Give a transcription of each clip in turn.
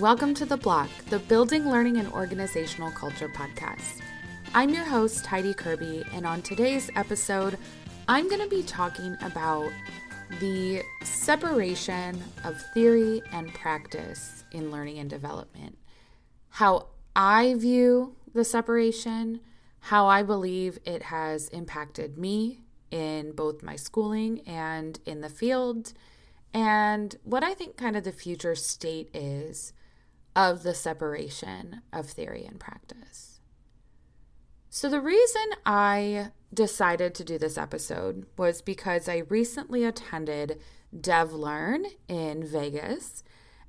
welcome to The Block, the Building Learning and Organizational Culture podcast. I'm your host, Heidi Kirby, and on today's episode, I'm going to be talking about the separation of theory and practice in learning and development. How I view the separation, how I believe it has impacted me in both my schooling and in the field and what I think kind of the future state is of the separation of theory and practice. So, the reason I decided to do this episode was because I recently attended DevLearn in Vegas,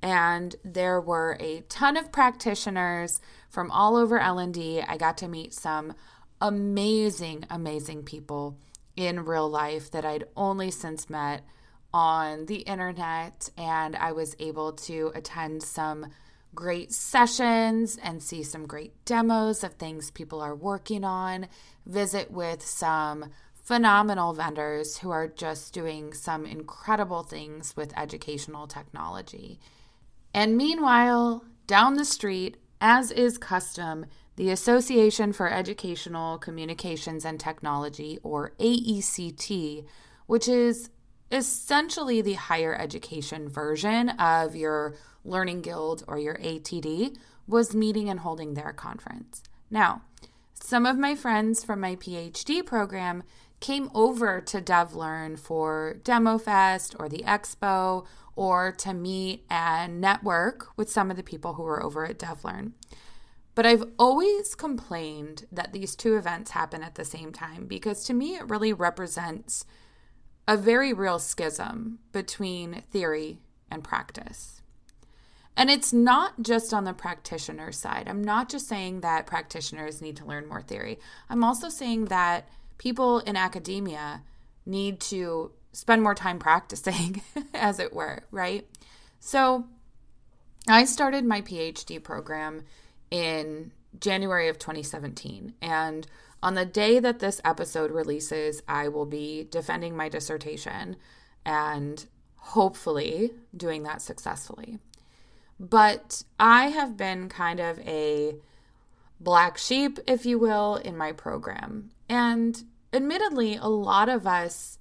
and there were a ton of practitioners from all over L&D. I got to meet some amazing, amazing people in real life that I'd only since met on the internet, and I was able to attend some great sessions and see some great demos of things people are working on, visit with some phenomenal vendors who are just doing some incredible things with educational technology. And meanwhile, down the street, as is custom, the Association for Educational Communications and Technology, or AECT, which is essentially the higher education version of your Learning Guild or your ATD, was meeting and holding their conference. Now, some of my friends from my PhD program came over to DevLearn for Demo Fest or the Expo or to meet and network with some of the people who were over at DevLearn. But I've always complained that these two events happen at the same time because to me it really represents a very real schism between theory and practice. And it's not just on the practitioner side. I'm not just saying that practitioners need to learn more theory. I'm also saying that people in academia need to spend more time practicing, as it were, right? So I started my PhD program in January of 2017. And on the day that this episode releases, I will be defending my dissertation and hopefully doing that successfully. But I have been kind of a black sheep, if you will, in my program. And admittedly, a lot of us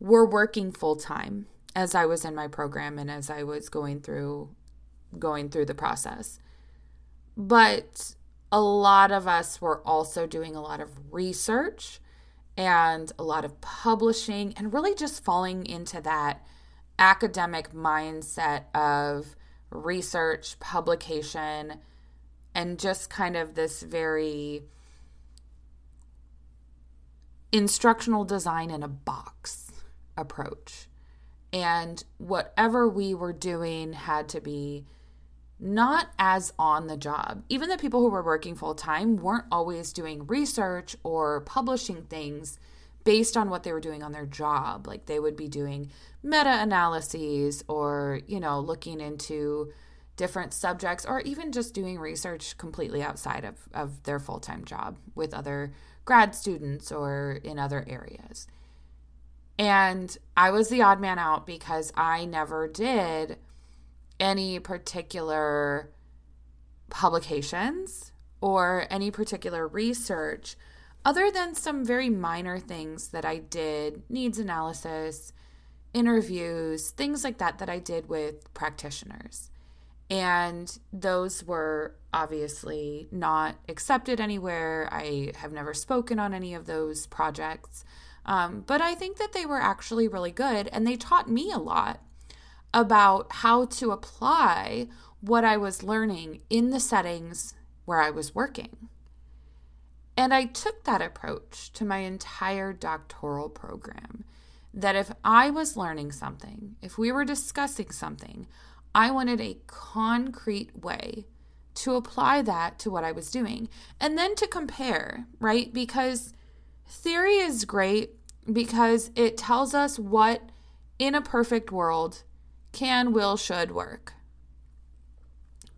were working full time as I was in my program and as I was going through going through the process. But a lot of us were also doing a lot of research and a lot of publishing and really just falling into that academic mindset of research, publication, and just kind of this very instructional design in a box approach. And whatever we were doing had to be not as on the job. Even the people who were working full time weren't always doing research or publishing things based on what they were doing on their job. Like they would be doing meta analyses or, you know, looking into different subjects or even just doing research completely outside of, of their full time job with other grad students or in other areas. And I was the odd man out because I never did any particular publications or any particular research other than some very minor things that I did, needs analysis, interviews, things like that, that I did with practitioners. And those were obviously not accepted anywhere. I have never spoken on any of those projects. Um, but I think that they were actually really good and they taught me a lot about how to apply what I was learning in the settings where I was working. And I took that approach to my entire doctoral program that if I was learning something, if we were discussing something, I wanted a concrete way to apply that to what I was doing and then to compare, right? Because theory is great because it tells us what in a perfect world can, will, should work.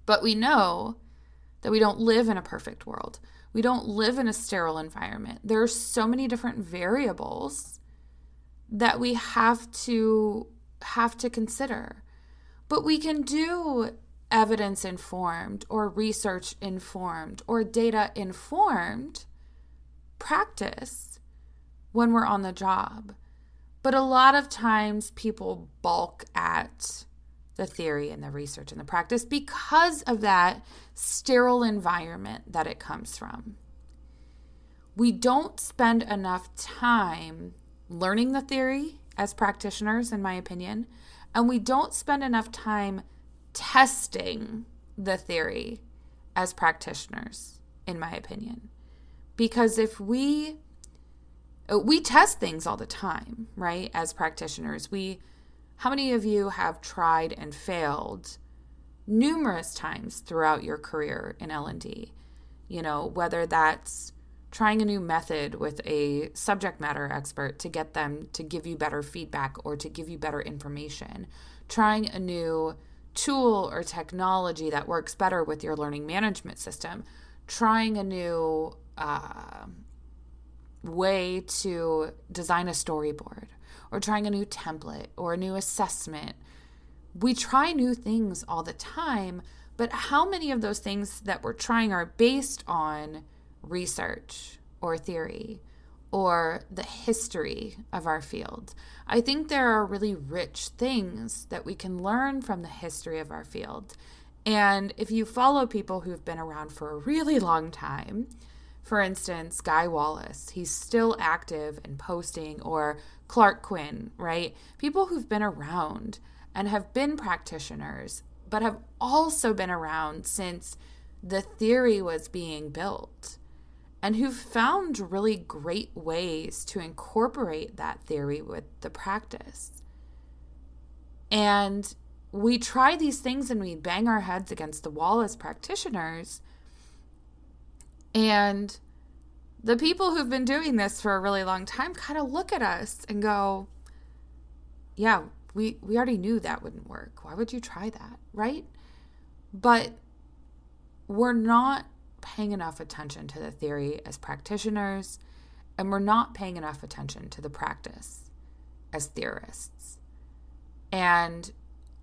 But we know that we don't live in a perfect world. We don't live in a sterile environment. There are so many different variables that we have to have to consider. But we can do evidence informed or research informed or data informed practice when we're on the job. But a lot of times people balk at the theory and the research and the practice because of that sterile environment that it comes from. We don't spend enough time learning the theory as practitioners, in my opinion, and we don't spend enough time testing the theory as practitioners, in my opinion. Because if we uh, we test things all the time, right? As practitioners, we how many of you have tried and failed numerous times throughout your career in L&D? You know, whether that's trying a new method with a subject matter expert to get them to give you better feedback or to give you better information, trying a new tool or technology that works better with your learning management system, trying a new uh, way to design a storyboard or trying a new template or a new assessment. We try new things all the time, but how many of those things that we're trying are based on research or theory or the history of our field? I think there are really rich things that we can learn from the history of our field. And if you follow people who've been around for a really long time, for instance, Guy Wallace, he's still active and posting, or Clark Quinn, right? People who've been around and have been practitioners, but have also been around since the theory was being built and who've found really great ways to incorporate that theory with the practice. And we try these things and we bang our heads against the wall as practitioners and the people who've been doing this for a really long time kind of look at us and go, yeah, we, we already knew that wouldn't work. Why would you try that? Right? But we're not paying enough attention to the theory as practitioners, and we're not paying enough attention to the practice as theorists. And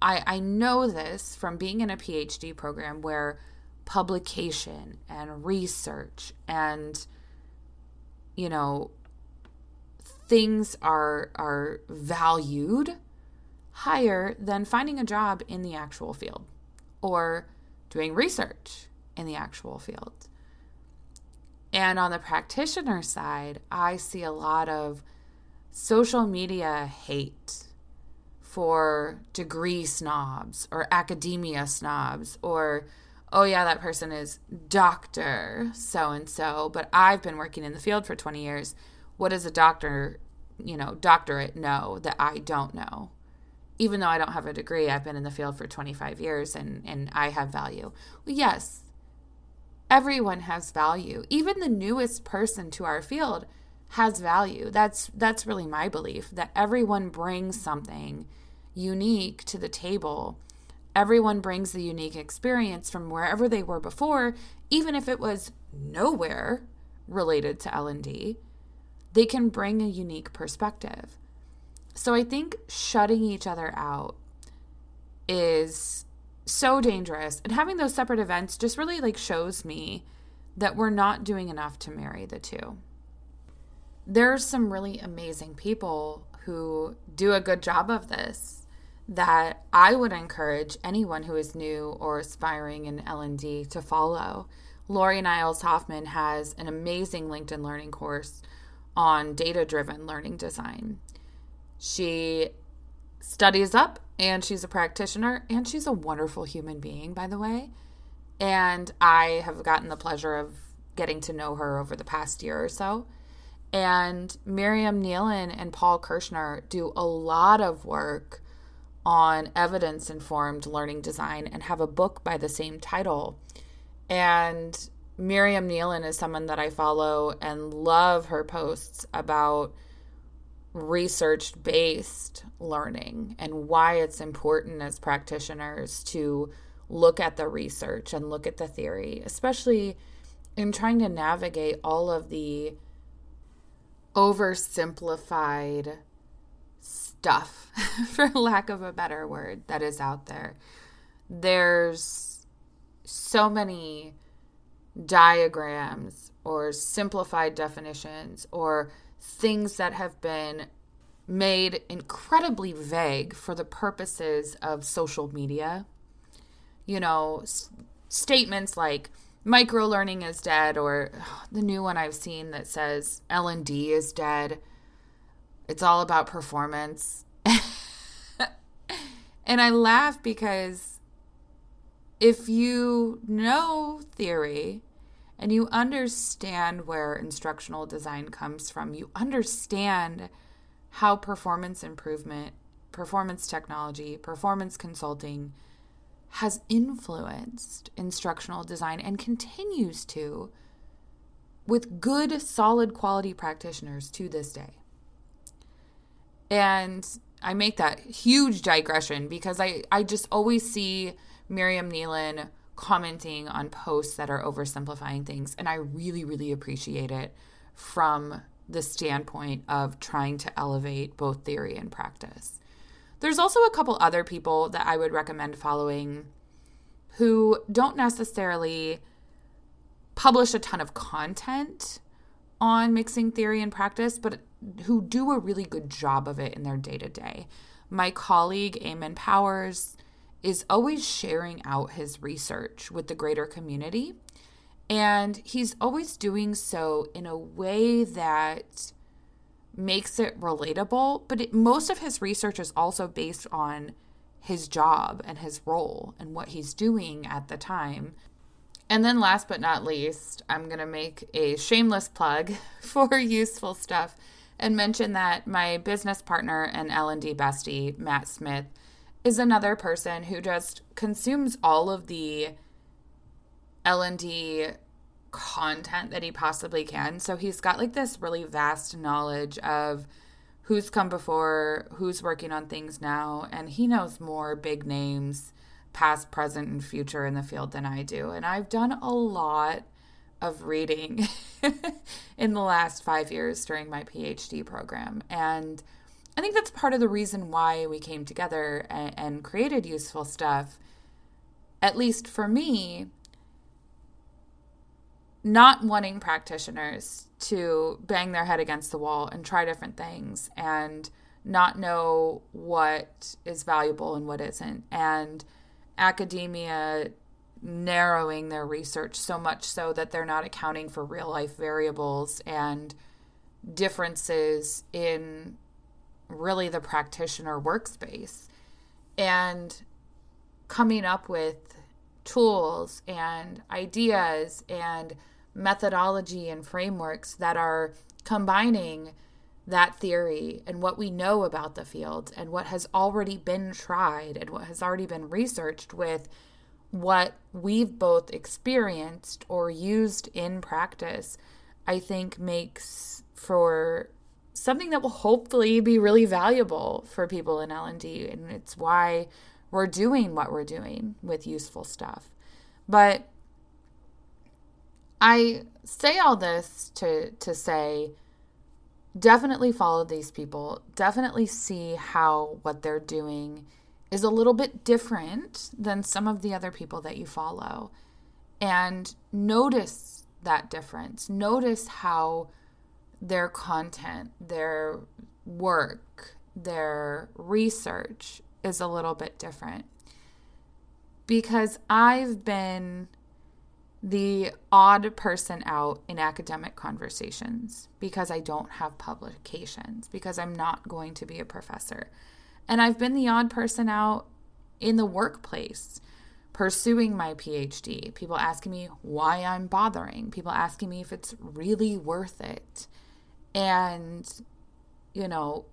I, I know this from being in a PhD program where publication and research and you know things are are valued higher than finding a job in the actual field or doing research in the actual field. And on the practitioner side, I see a lot of social media hate for degree snobs or academia snobs or oh yeah, that person is doctor so and so, but I've been working in the field for 20 years. What does a doctor, you know, doctorate know that I don't know? Even though I don't have a degree, I've been in the field for 25 years and, and I have value. Well, yes, everyone has value. Even the newest person to our field has value. That's that's really my belief that everyone brings something unique to the table Everyone brings the unique experience from wherever they were before, even if it was nowhere related to L&D. They can bring a unique perspective. So I think shutting each other out is so dangerous. And having those separate events just really like shows me that we're not doing enough to marry the two. There's some really amazing people who do a good job of this that I would encourage anyone who is new or aspiring in L&D to follow. Lori Niles Hofmann has an amazing LinkedIn learning course on data-driven learning design. She studies up and she's a practitioner and she's a wonderful human being by the way. And I have gotten the pleasure of getting to know her over the past year or so. And Mirjam Neelen and Paul Kirschner do a lot of work on evidence informed learning design and have a book by the same title. And Mirjam Neelen is someone that I follow and love her posts about research based learning and why it's important as practitioners to look at the research and look at the theory, especially in trying to navigate all of the oversimplified stuff, for lack of a better word, that is out there. there's so many diagrams or simplified definitions or things that have been made incredibly vague for the purposes of social media. You know, s- statements like micro learning is dead or oh, the new one I've seen that says L&D is dead. It's all about performance. and I laugh because if you know theory and you understand where instructional design comes from, you understand how performance improvement, performance technology, performance consulting has influenced instructional design and continues to with good, solid quality practitioners to this day. And I make that huge digression because I, I just always see Mirjam Neelen commenting on posts that are oversimplifying things. And I really, really appreciate it from the standpoint of trying to elevate both theory and practice. There's also a couple other people that I would recommend following who don't necessarily publish a ton of content on mixing theory and practice, but who do a really good job of it in their day to day. My colleague, Eamon Powers, is always sharing out his research with the greater community. And he's always doing so in a way that makes it relatable, but it, most of his research is also based on his job and his role and what he's doing at the time. And then last but not least, I'm going to make a shameless plug for useful stuff and mention that my business partner and L&D bestie, Matt Smith, is another person who just consumes all of the L&D content that he possibly can. So he's got like this really vast knowledge of who's come before, who's working on things now, and he knows more big names past, present, and future in the field than I do. And I've done a lot of reading in the last five years during my PhD program. And I think that's part of the reason why we came together and, and created useful stuff. At least for me, not wanting practitioners to bang their head against the wall and try different things and not know what is valuable and what isn't. And academia narrowing their research so much so that they're not accounting for real life variables and differences in really the practitioner workspace. And coming up with tools and ideas and methodology and frameworks that are combining that theory and what we know about the field and what has already been tried and what has already been researched with what we've both experienced or used in practice, I think makes for something that will hopefully be really valuable for people in L&D and it's why we're doing what we're doing with useful stuff. But I say all this to to say definitely follow these people. Definitely see how what they're doing is a little bit different than some of the other people that you follow. And notice that difference. Notice how their content, their work, their research is a little bit different. Because I've been the odd person out in academic conversations because I don't have publications, because I'm not going to be a professor. And I've been the odd person out in the workplace pursuing my PhD. People asking me why I'm bothering, people asking me if it's really worth it. And, you know,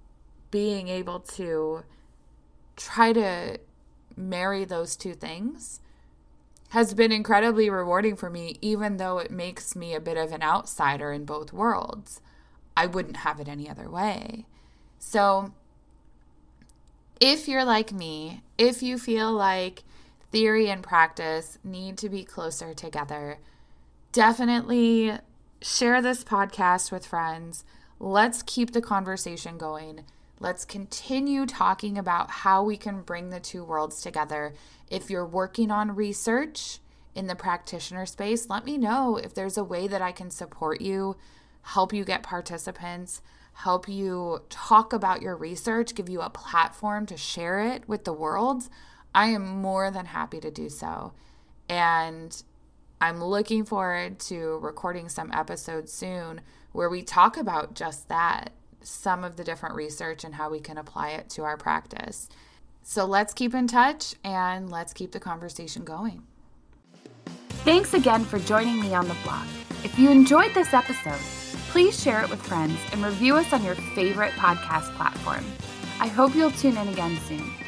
being able to try to marry those two things has been incredibly rewarding for me, even though it makes me a bit of an outsider in both worlds. I wouldn't have it any other way. So, if you're like me, if you feel like theory and practice need to be closer together, definitely share this podcast with friends. Let's keep the conversation going. Let's continue talking about how we can bring the two worlds together. If you're working on research in the practitioner space, let me know if there's a way that I can support you, help you get participants, help you talk about your research, give you a platform to share it with the world. I am more than happy to do so. And I'm looking forward to recording some episodes soon where we talk about just that some of the different research and how we can apply it to our practice. So let's keep in touch and let's keep the conversation going. Thanks again for joining me on the Block. If you enjoyed this episode, please share it with friends and review us on your favorite podcast platform. I hope you'll tune in again soon.